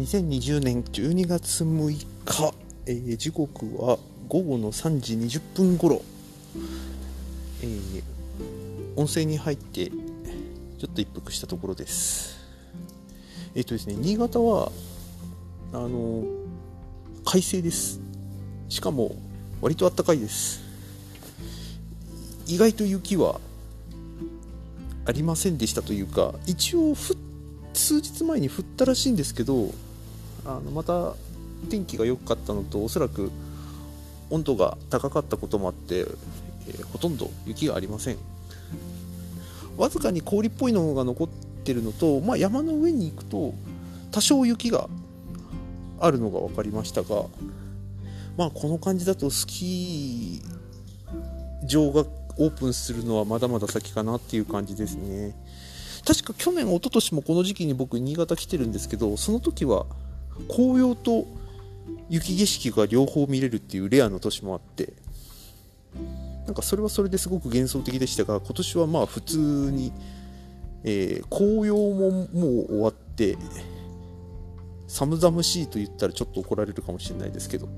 2020年12月6日、えー時刻は午後の3時20分頃、えー温泉に入ってちょっと一服したところです。えっ、とですね新潟はあの快晴です。しかも割と暖かいです。意外と雪はありませんでしたというか一応ふ数日前に降ったらしいんですけどあのまた天気が良かったのとおそらく温度が高かったこともあって、えーほとんど雪がありません。わずかに氷っぽいのが残ってるのと、まあ、山の上に行くと多少雪があるのが分かりましたがまあこの感じだとスキー場がオープンするのはまだまだ先かなっていう感じですね。確か去年一昨年もこの時期に僕新潟来てるんですけどその時は紅葉と雪景色が両方見れるっていうレアな年もあってなんかそれはそれですごく幻想的でしたが今年はまあ普通に、えー紅葉ももう終わって寒々しいと言ったらちょっと怒られるかもしれないですけど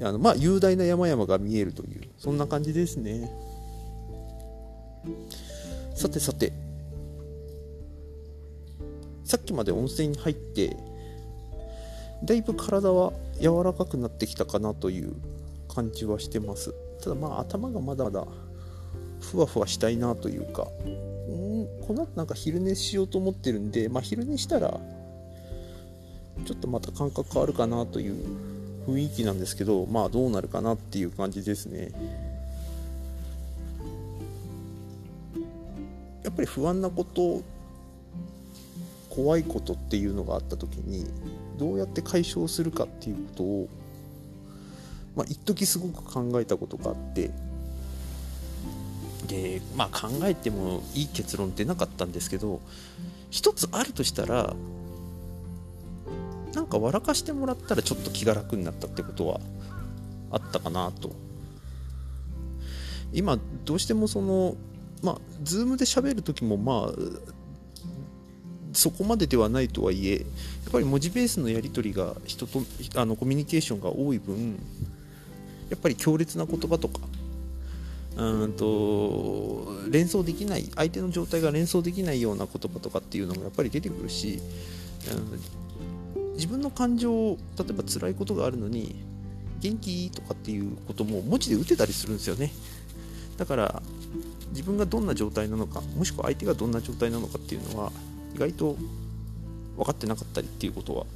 あのまあ雄大な山々が見えるというそんな感じですね。さてさてさっきまで温泉に入ってだいぶ体は柔らかくなってきたかなという感じはしてます。ただまあ頭がまだまだふわふわしたいなというか。んこの後なんか昼寝しようと思ってるんでまあ昼寝したらちょっとまた感覚変わるかなという雰囲気なんですけどまあどうなるかなっていう感じですね。やっぱり不安なこと怖いことっていうのがあった時にどうやって解消するかっていうことをまあ一時すごく考えたことがあってでまあ考えてもいい結論ってなかったんですけど一つあるとしたらなんか笑かしてもらったらちょっと気が楽になったってことはあったかなと。今どうしてもそのまあ Zoom で喋る時もまあそこまでではないとはいえやっぱり文字ベースのやり取りが人とあのコミュニケーションが多い分やっぱり強烈な言葉とかうんと連想できない相手の状態が連想できないような言葉とかっていうのもやっぱり出てくるし、うん、自分の感情例えば辛いことがあるのに元気？とかっていうことも文字で打てたりするんですよね。だから自分がどんな状態なのかもしくは相手がどんな状態なのかっていうのは意外と分かってなかったりっていうことは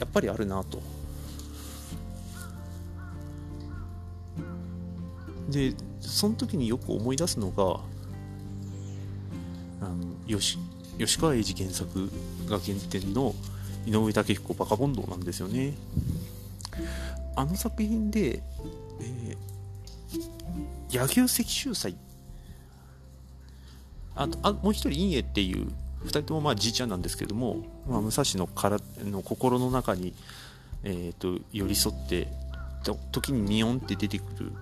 やっぱりあるなと。でその時によく思い出すのがあの吉吉川英治原作が原点の井上武彦バカボンドなんですよね。あの作品で、えー、柳生石秀才あとあもう一人陰影っていう2人ともまあじいちゃんなんですけども、まあ、武蔵のからの心の中に、えー、と寄り添ってと時にミヨンって出てくる、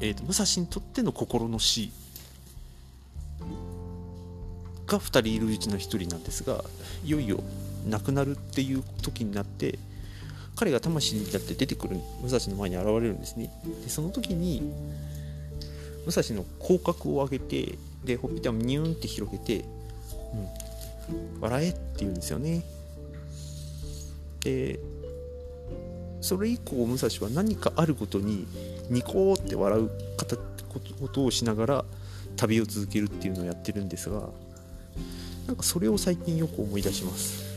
えー、と武蔵にとっての心の死が2人いるうちの1人なんですがいよいよ亡くなるっていう時になって彼が魂になって出てくる武蔵の前に現れるんですね。でその時に武蔵の口角を上げてでほっぺたをニューンって広げて「うん、笑え」って言うんですよね。でそれ以降武蔵は何かあることにニコーって笑う方ことをしながら旅を続けるっていうのをやってるんですがなんかそれを最近よく思い出します。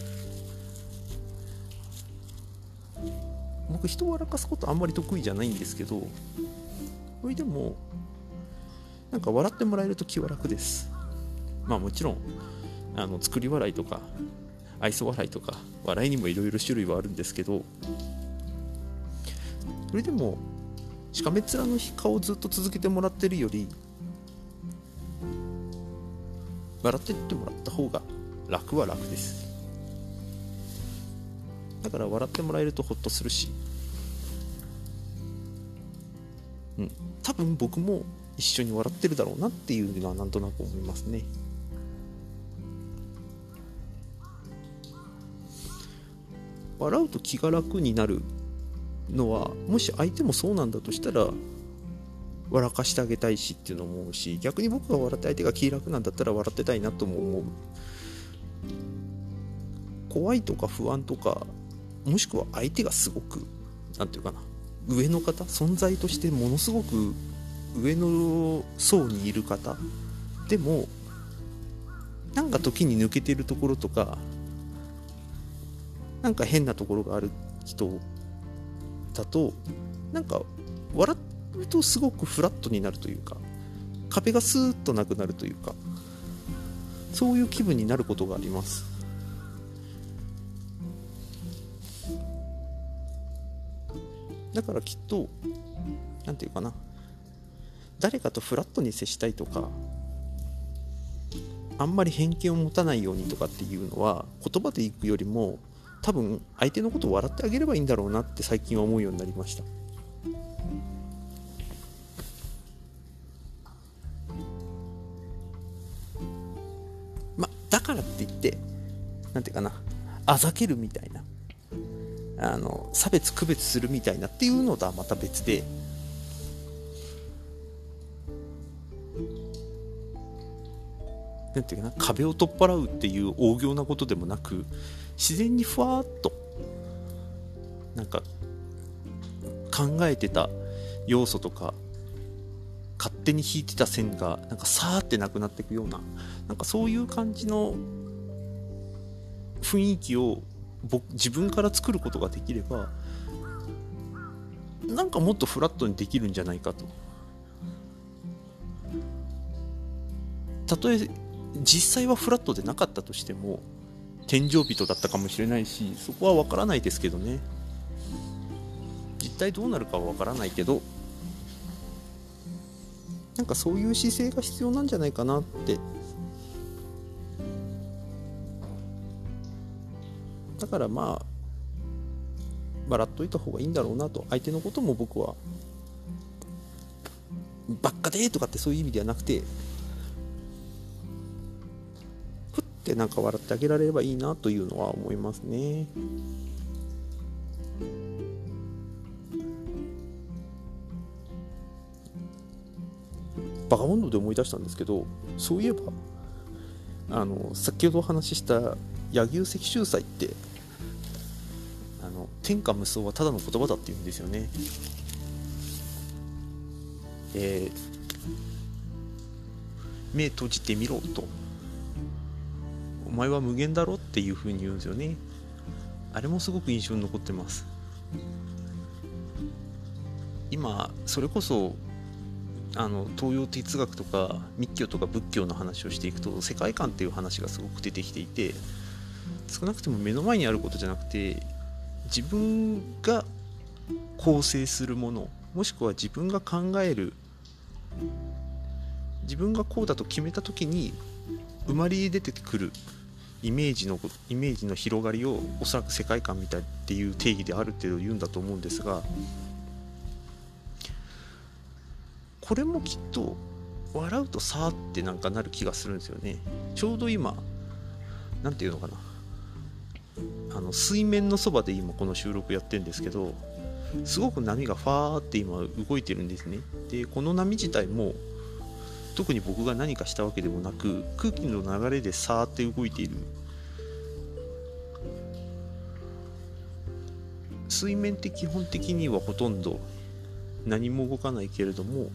僕人を笑かすことあんまり得意じゃないんですけどそれでもなんか笑ってもらえると気は楽です。まあもちろんあの作り笑いとか愛想笑いとか笑いにもいろいろ種類はあるんですけどそれでもしかめ面の顔をずっと続けてもらってるより笑ってってもらった方が楽は楽です。だから笑ってもらえるとホッとするしうん、多分僕も一緒に笑ってるだろうなっていうのはなんとなく思いますね。笑うと気が楽になるのはもし相手もそうなんだとしたら笑かしてあげたいしっていうのも思うし逆に僕が笑って相手が気楽なんだったら笑ってたいなとも思う。怖いとか不安とかもしくは相手がすごく何て言うかな。上の方存在としてものすごく上の層にいる方でもなんか時に抜けてるところとかなんか変なところがある人だとなんか笑うとすごくフラットになるというか壁がスーッとなくなるというかそういう気分になることがあります。だからきっと何て言うかな誰かとフラットに接したいとかあんまり偏見を持たないようにとかっていうのは言葉で言くよりも多分相手のことを笑ってあげればいいんだろうなって最近は思うようになりました。まだからって言って何て言うかなあざけるみたいな。あの差別区別するみたいなっていうのとはまた別で。なんていうかな壁を取っ払うっていう大行なことでもなく自然にふわっとなんか考えてた要素とか勝手に引いてた線がなんかさーってなくなっていくようななんかそういう感じの雰囲気を僕自分から作ることができればなんかもっとフラットにできるんじゃないかと。たとえ実際はフラットでなかったとしても天井人だったかもしれないしそこは分からないですけどね実態どうなるかは分からないけどなんかそういう姿勢が必要なんじゃないかなってだからまあ笑っといた方がいいんだろうなと相手のことも僕はばっかでとかってそういう意味ではなくてふってなんか笑ってあげられればいいなというのは思いますね。バカボンドで思い出したんですけどそういえばあの先ほどお話しした柳生石秀祭って天下無双はただの言葉だって言うんですよね。えー、目閉じてみろと。お前は無限だろっていう風に言うんですよね。あれもすごく印象に残ってます。今それこそあの東洋哲学とか密教とか仏教の話をしていくと世界観っていう話がすごく出てきていて少なくとも目の前にあることじゃなくて自分が構成するものもしくは自分が考える自分がこうだと決めた時に生まれ出てくるイメージのイメージの広がりをおそらく世界観みたいっていう定義である程度言うんだと思うんですがこれもきっと笑うとさーってなんかなる気がするんですよね。ちょうど今何て言うのかな。あの水面のそばで今この収録やってるんですけどすごく波がファーって今動いてるんですね。でこの波自体も特に僕が何かしたわけでもなく空気の流れでさーって動いている。水面って基本的にはほとんど何も動かないけれども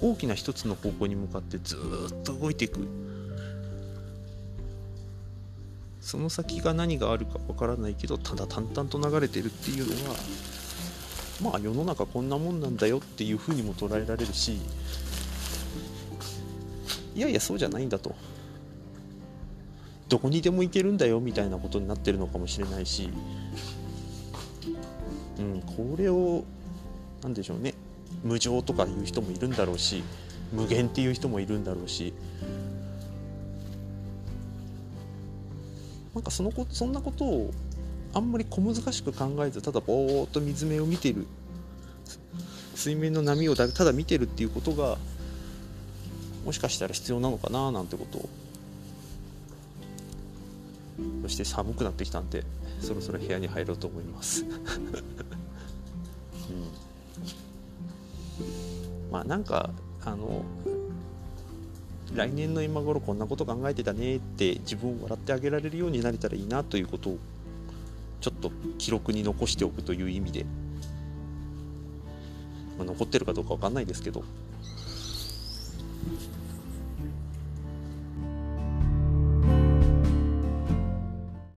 大きな一つの方向に向かってずっと動いていく。その先が何があるかわからないけどただ淡々と流れてるっていうのはまあ世の中こんなもんなんだよっていうふうにも捉えられるしいやいやそうじゃないんだと。どこにでも行けるんだよみたいなことになってるのかもしれないし、うん、これを何でしょうね無常とかいう人もいるんだろうし無限っていう人もいるんだろうしなんかそのこそんなことをあんまり小難しく考えずただぼーっと水面を見てる。水面の波をただ見てるっていうことがもしかしたら必要なのかななんてことを。そして寒くなってきたんでそろそろ部屋に入ろうと思います、うん、まあなんかあの来年の今頃こんなこと考えてたねって自分を笑ってあげられるようになれたらいいなということをちょっと記録に残しておくという意味で、まあ、残ってるかどうか分かんないですけど。